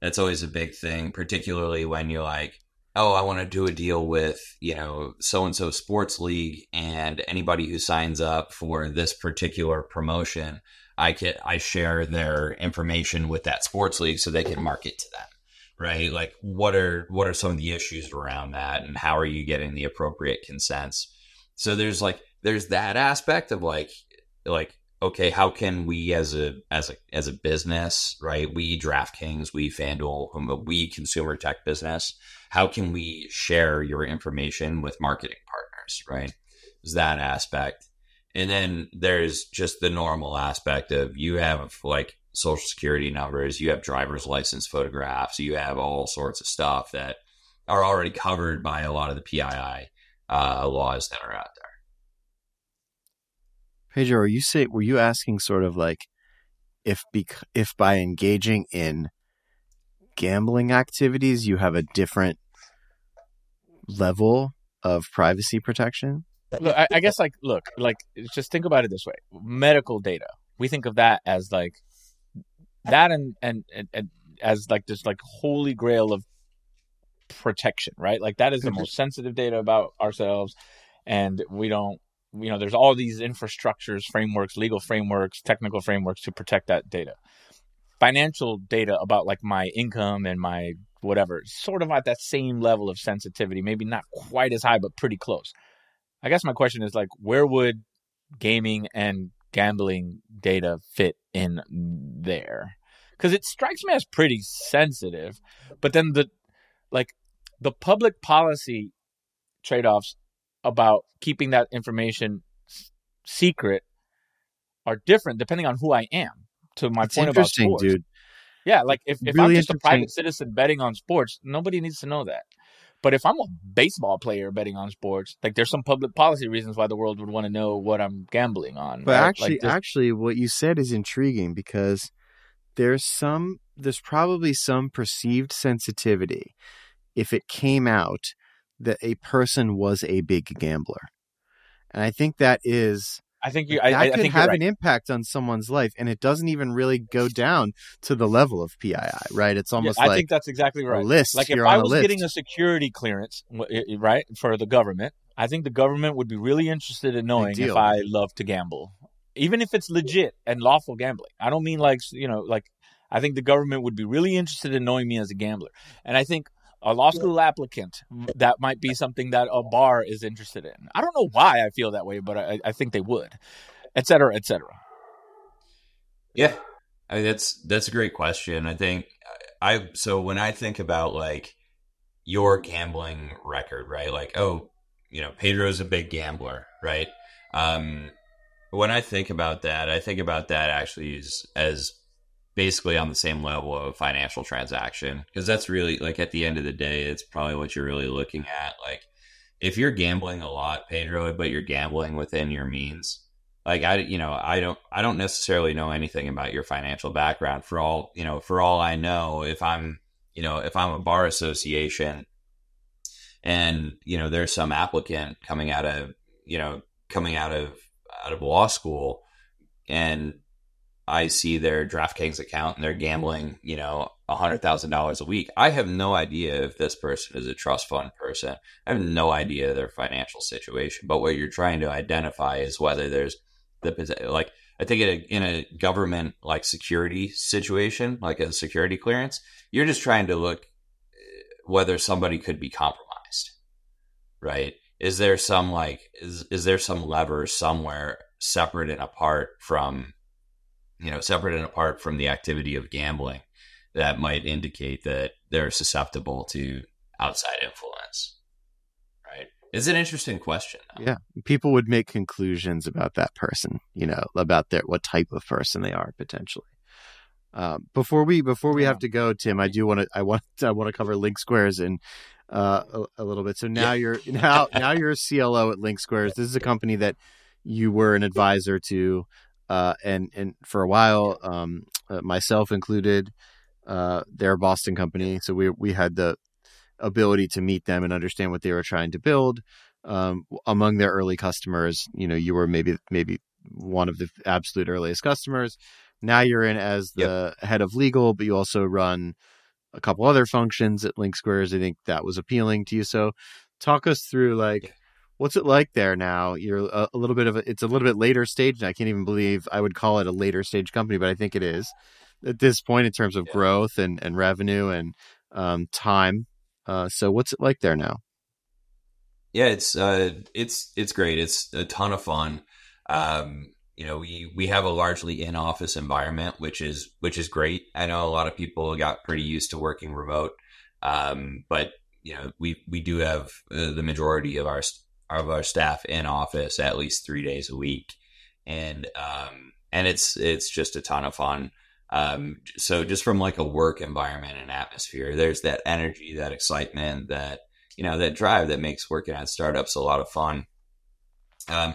that's always a big thing particularly when you're like oh i want to do a deal with you know so and so sports league and anybody who signs up for this particular promotion i can i share their information with that sports league so they can market to them right? Like what are what are some of the issues around that and how are you getting the appropriate consents? So there's like there's that aspect of like like okay, how can we as a as a as a business, right? We DraftKings, we FanDuel, um, we consumer tech business, how can we share your information with marketing partners, right? Is that aspect. And then there's just the normal aspect of you have like social security numbers, you have driver's license photographs, you have all sorts of stuff that are already covered by a lot of the PII uh, laws that are out there.
Pedro, are you say were you asking sort of like if bec- if by engaging in gambling activities you have a different level of privacy protection?
Look, I, I guess like look, like just think about it this way: medical data. We think of that as like that and, and, and, and as like this like holy grail of protection, right? Like that is the most (laughs) sensitive data about ourselves, and we don't. You know, there's all these infrastructures, frameworks, legal frameworks, technical frameworks to protect that data. Financial data about like my income and my whatever, sort of at that same level of sensitivity, maybe not quite as high, but pretty close. I guess my question is like, where would gaming and gambling data fit in there? Because it strikes me as pretty sensitive, but then the like the public policy trade offs about keeping that information secret are different depending on who I am. To my
It's
point about sports,
dude.
yeah, like if, if
Really
I'm just a private citizen betting on sports, nobody needs to know that. But if I'm a baseball player betting on sports, like there's some public policy reasons why the world would want to know what I'm gambling on.
But
right?
actually,
like this-
actually, what you said is intriguing because there's some, there's probably some perceived sensitivity if it came out that a person was a big gambler, and I think that is
I think you,
that
I, I, I
could
think
have
right.
an impact on someone's life, and it doesn't even really go down to the level of PII, right? It's
Yeah,
almost
I
like
think that's exactly
a
right.
list.
Like if I was getting a security clearance, i- i- right, for the government, I think the government would be really interested in knowing if. I love to gamble, even if it's legit and lawful gambling. I don't mean like you know, like I think the government would be really interested in knowing me as a gambler, and I think a law school applicant that might be something that a bar is interested in. I don't know why I feel that way, but I, I think they would, et cetera, et cetera.
Yeah, I mean that's that's a great question. I think I so when I think about like your gambling record, right? Like, oh, you know, Pedro's a big gambler, right? Um, when I think about that, I think about that actually as, as basically on the same level of financial transaction because that's really like at the end of the day, it's probably what you're really looking at. Like, if you're gambling a lot, Pedro, but you're gambling within your means, like I, you know, I don't, I don't necessarily know anything about your financial background. For all, you know, for all I know, if I'm, you know, if I'm a bar association, and you know, there's some applicant coming out of, you know, coming out of out of law school, and I see their DraftKings account and they're gambling, you know, $100,000 a week. I have no idea if this person is a trust fund person. I have no idea their financial situation. But what you're trying to identify is whether there's the, like, I think in a, in a government like security situation, like a security clearance, you're just trying to look eh, whether somebody could be compromised, right? Is there some like, is, is there some lever somewhere separate and apart from you know, separate and apart from the activity of gambling that might indicate that they're susceptible to outside influence. Right? It's an interesting question.
Though. Yeah. People would make conclusions about that person, you know, about their what type of person they are potentially. Um, before we before we yeah. have to go, Tim, I do want to I want I want to cover LinkSquares and uh, a, a, little bit. So now yeah. you're (laughs) now now you're a CLO at LinkSquares. This is a company that you were an advisor to uh, and and for a while, um, uh, myself included, uh, their Boston company. So we we had the ability to meet them and understand what they were trying to build. Um, among their early customers, you know, you were maybe maybe one of the absolute earliest customers. Now you're in as the yep. head of legal, but you also run a couple other functions at LinkSquares. I think that was appealing to you. So talk us through like What's it like there now? You're a, a, little bit of a, it's a little bit later stage. And I can't even believe I would call it a later stage company, but I think it is at this point in terms of yeah. growth and, and revenue and um, time. Uh, so what's it like there now?
Yeah, it's uh, it's it's great. It's a ton of fun. Um, you know, we we have a largely in office environment, which is which is great. I know a lot of people got pretty used to working remote, um, but you know, we we do have uh, the majority of our of our staff in office at least three days a week, and um, and it's it's just a ton of fun. Um, so just from like a work environment and atmosphere, there's that energy, that excitement, that you know, that drive that makes working at startups a lot of fun. Um,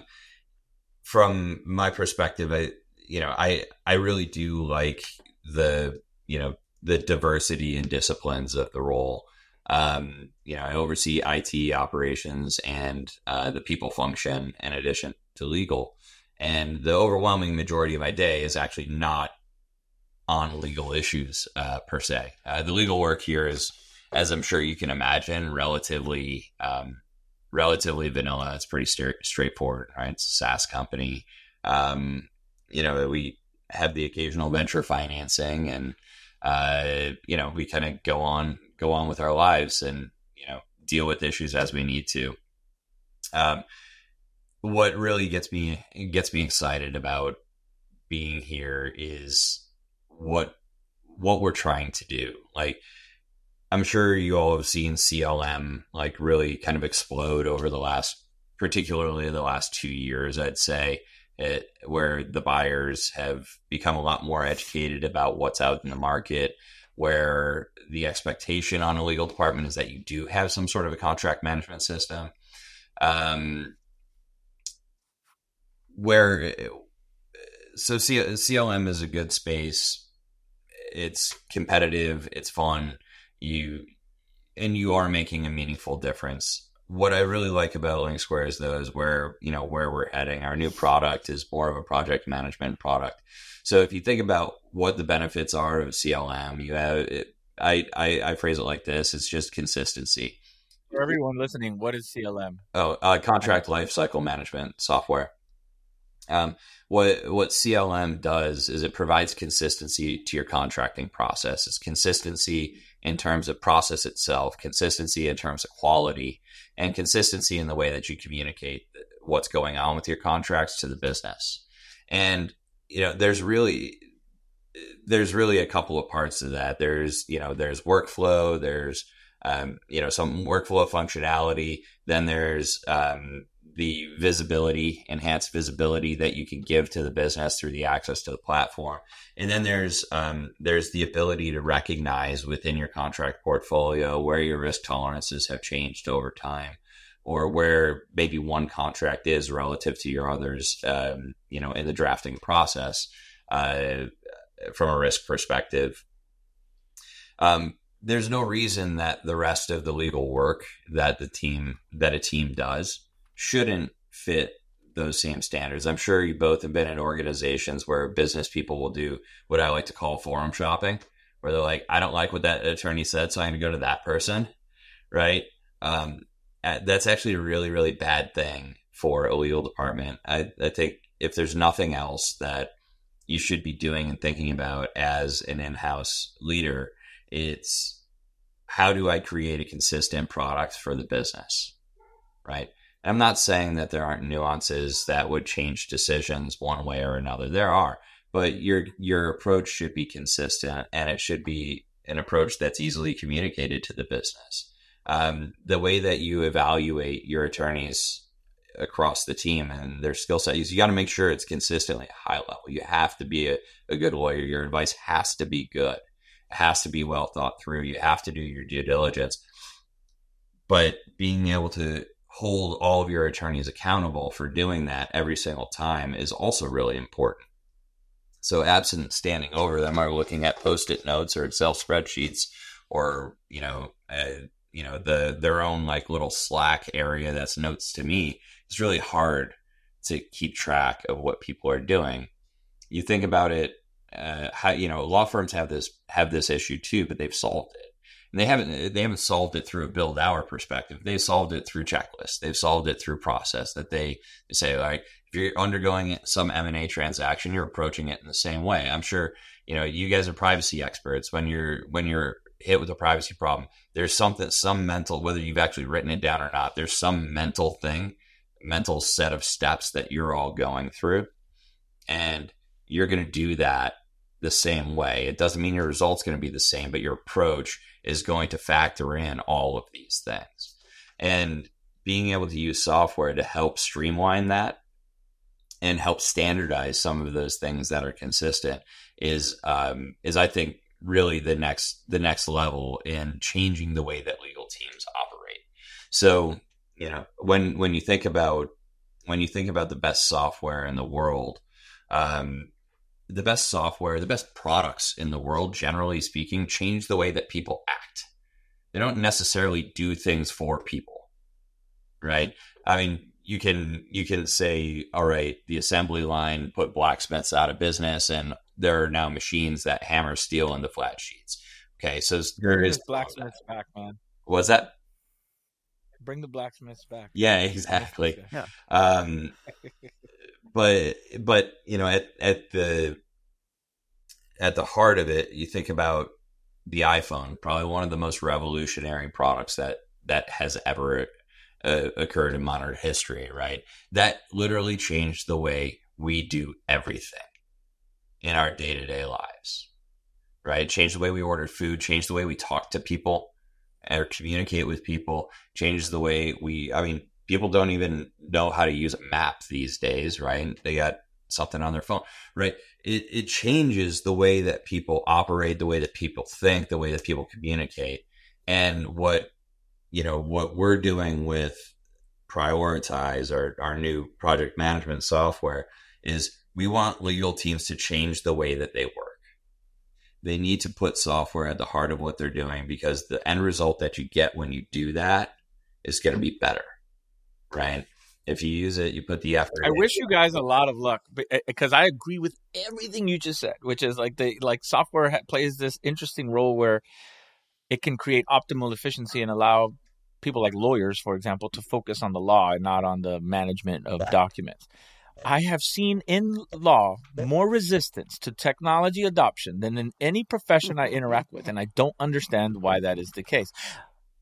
from my perspective, I you know, I I really do like the you know the diversity and disciplines of the role. Um, you know, I oversee IT operations and uh, the people function in addition to legal. And the overwhelming majority of my day is actually not on legal issues uh, per se. Uh, the legal work here is, as I'm sure you can imagine, relatively um, relatively vanilla. It's pretty st- straightforward, right? It's a SaaS company. Um, you know, we have the occasional venture financing, and uh, you know, we kind of go on go on with our lives and you know deal with issues as we need to. Um, what really gets me gets me excited about being here is what what we're trying to do. Like I'm sure you all have seen CLM like really kind of explode over the last particularly the last 2 years I'd say it, where the buyers have become a lot more educated about what's out in the market where the expectation on a legal department is that you do have some sort of a contract management system. Um, where so C- CLM is a good space. It's competitive. It's fun. You and you are making a meaningful difference. What I really like about LinkSquares though is where you know where we're heading. Our new product is more of a project management product. So if you think about what the benefits are of CLM, you have it, I, I, I phrase it like this: it's just consistency.
For everyone listening, what is CLM?
Oh, uh, contract lifecycle management software. Um, what what CLM does is it provides consistency to your contracting process. It's consistency in terms of process itself, consistency in terms of quality, and consistency in the way that you communicate what's going on with your contracts to the business. And you know, there's really there's really a couple of parts to that. There's you know, there's workflow. There's um, you know, some workflow functionality. Then there's um, the visibility, enhanced visibility that you can give to the business through the access to the platform. And then there's um, there's the ability to recognize within your contract portfolio where your risk tolerances have changed over time or where maybe one contract is relative to your others, um, you know, in the drafting process uh, from a risk perspective. Um, there's no reason that the rest of the legal work that the team that a team does shouldn't fit those same standards. I'm sure you both have been in organizations where business people will do what I like to call forum shopping, where they're like, I don't like what that attorney said, so I'm going to go to that person, right? Um, that's actually a really, really bad thing for a legal department. I, I think if there's nothing else that you should be doing and thinking about as an in-house leader, it's how do I create a consistent product for the business, right? I'm not saying that there aren't nuances that would change decisions one way or another. There are, but your your approach should be consistent, and it should be an approach that's easily communicated to the business. Um, the way that you evaluate your attorneys across the team and their skill set is you got to make sure it's consistently high level. You have to be a, a good lawyer. Your advice has to be good. It has to be well thought through. You have to do your due diligence. But being able to hold all of your attorneys accountable for doing that every single time is also really important. So, absent standing over them or looking at post-it notes or Excel spreadsheets, or you know, uh, you know, the their own like little Slack area that's notes to me, it's really hard to keep track of what people are doing. You think about it, uh, how you know, law firms have this have this issue too, but they've solved it. And they haven't they haven't solved it through a build hour perspective. They've solved it through checklists. They've solved it through process that they, they say like if you're undergoing some M and A transaction, you're approaching it in the same way. I'm sure you know you guys are privacy experts. When you're when you're hit with a privacy problem, there's something some mental whether you've actually written it down or not. There's some mental thing, mental set of steps that you're all going through, and you're going to do that the same way. It doesn't mean your result's going to be the same, but your approach is going to factor in all of these things. And being able to use software to help streamline that and help standardize some of those things that are consistent is um, is I think really the next the next level in changing the way that legal teams operate. So you know when when you think about when you think about the best software in the world, um, the best software, the best products in the world, generally speaking, change the way that people act. They don't necessarily do things for people, right? I mean, you can you can say, all right, the assembly line put blacksmiths out of business, and there are now machines that hammer steel into flat sheets. Okay, so there is
blacksmiths back, man.
Was that?
Bring the blacksmiths back.
Yeah, exactly. (laughs) Yeah. Um, (laughs) but but you know at at the at the heart of it, you think about the iPhone, probably one of the most revolutionary products that that has ever uh, occurred in modern history, right? That literally changed the way we do everything in our day to day lives, right? Changed the way we ordered food, changed the way we talk to people or communicate with people, changes the way we, I mean, people don't even know how to use a map these days, right? They got something on their phone, right? It, it changes the way that people operate, the way that people think, the way that people communicate. And what, you know, what we're doing with prioritize our, our new project management software is we want legal teams to change the way that they work. They need to put software at the heart of what they're doing because the end result that you get when you do that is going to be better right? If you use it, you put the effort.
I wish you guys a lot of luck because eh, I agree with everything you just said, which is like the like software plays this interesting role where it can create optimal efficiency and allow people like lawyers, for example, to focus on the law and not on the management of documents. I have seen in law more resistance to technology adoption than in any profession I interact with, and I don't understand why that is the case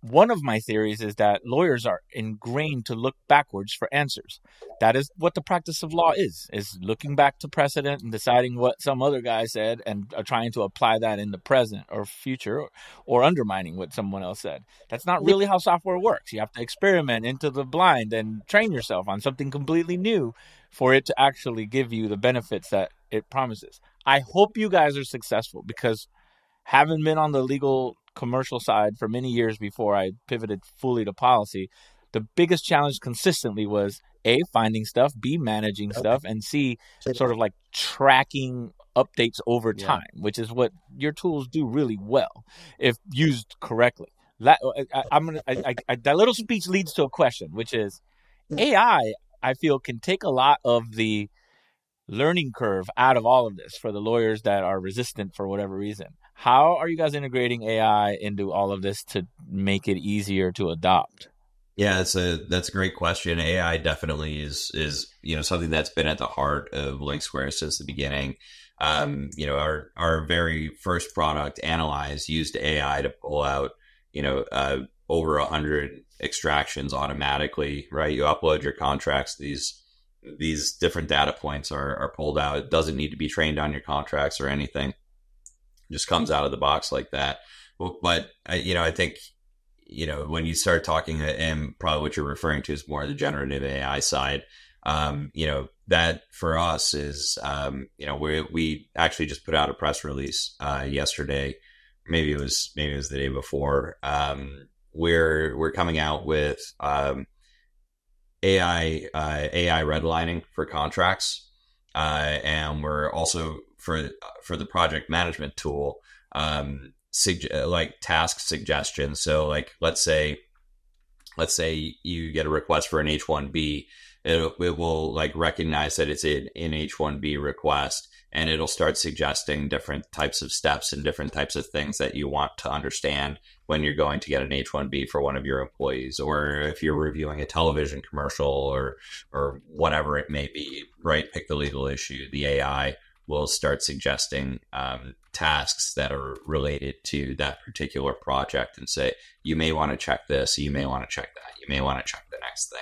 one of my theories is that lawyers are ingrained to look backwards for answers. That is what the practice of law is, is looking back to precedent and deciding what some other guy said and uh, trying to apply that in the present or future or, or undermining what someone else said. That's not really how software works. You have to experiment into the blind and train yourself on something completely new for it to actually give you the benefits that it promises. I hope you guys are successful because having been on the legal commercial side for many years before I pivoted fully to policy, the biggest challenge consistently was A, finding stuff, B, managing okay. stuff, and C, sort of like tracking updates over time, yeah. which is what your tools do really well if used correctly. That, uh, I, am gonna I, I, that little speech leads to a question, which is mm. AI. I feel can take a lot of the learning curve out of all of this for the lawyers that are resistant for whatever reason. How are you guys integrating AI into all of this to make it easier to adopt?
Yeah, it's a that's a great question. AI definitely is is you know something that's been at the heart of LinkSquares since the beginning. Um, you know, our our very first product, Analyze, used AI to pull out you know uh, over a hundred extractions automatically. Right, you upload your contracts. These these different data points are are pulled out. It doesn't need to be trained on your contracts or anything. Just comes out of the box like that. But you know, I think you know, when you start talking, and probably what you're referring to is more the generative AI side. Um, you know, that for us is, um, you know, we we actually just put out a press release uh, yesterday. Maybe it was maybe it was the day before. Um, we're we're coming out with um, AI uh, AI redlining for contracts, uh, and we're also for for the project management tool. Um, uh, like task suggestions. So like let's say let's say you get a request for an H1B, it, it will like recognize that it's an, an H1B request and it'll start suggesting different types of steps and different types of things that you want to understand when you're going to get an H1B for one of your employees or if you're reviewing a television commercial or or whatever it may be, right? Pick the legal issue. The AI will start suggesting um, tasks that are related to that particular project and say, you may want to check this, you may want to check that, you may want to check the next thing.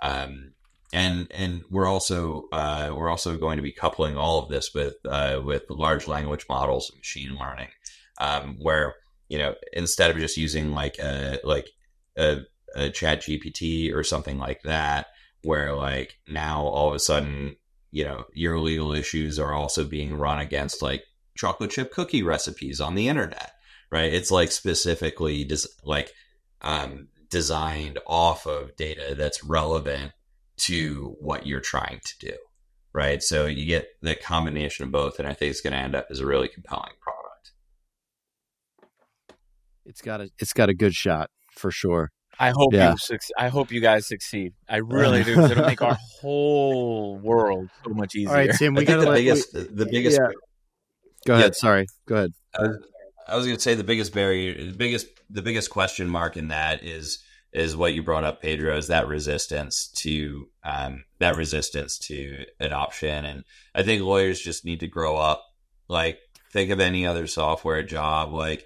Um, and and we're also uh, we're also going to be coupling all of this with uh, with large language models and machine learning, um, where you know instead of just using like a like a, a ChatGPT or something like that, where like now all of a sudden you know, your legal issues are also being run against like chocolate chip cookie recipes on the internet, right? It's like specifically des- like um, designed off of data that's relevant to what you're trying to do, right? So you get the combination of both, and I think it's going to end up as a really compelling product.
It's got a it's got a good shot for sure.
I hope yeah. you I hope you guys succeed. I really do. It'll make our whole world so much easier.
All right, Tim. We got
the biggest. We, the biggest. Yeah.
Go ahead. Yeah. Sorry. Go ahead.
I was, I was going to say the biggest barrier, the biggest, the biggest question mark in that is is what you brought up, Pedro. Is that resistance to um, that resistance to adoption? And I think lawyers just need to grow up. Like, think of any other software job. Like,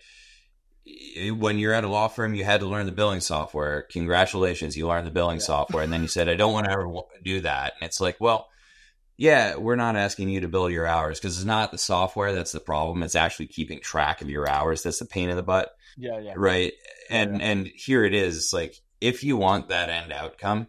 when you're at a law firm, you had to learn the billing software. Congratulations, you learned the billing software. And then you said, I don't want to ever do that. And it's like, well, yeah, we're not asking you to bill your hours because it's not the software that's the problem. It's actually keeping track of your hours. That's the pain in the butt.
Yeah, yeah.
Right. And yeah. and here it is. Like if you want that end outcome,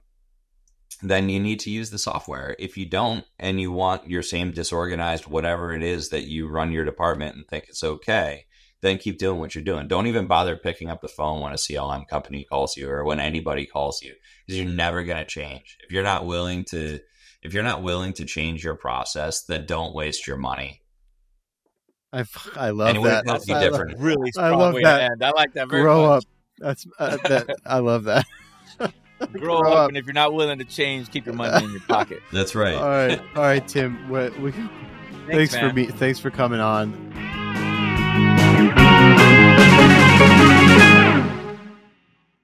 then you need to use the software. If you don't and you want your same disorganized whatever it is that you run your department and think it's okay, then keep doing what you're doing. Don't even bother picking up the phone when a CLM company calls you or when anybody calls you because you're never going to change. If you're not willing to if you're not willing to change your process, then don't waste your money.
I I love that.
That's different. really I love that. end. I like that very
Grow
much.
up. That's uh, that, I love that. (laughs)
Grow, Grow up, up, and if you're not willing to change, keep your money in your pocket. (laughs)
That's right.
All right, (laughs) all right, Tim. We, we, thanks, thanks for me. Thanks for coming on.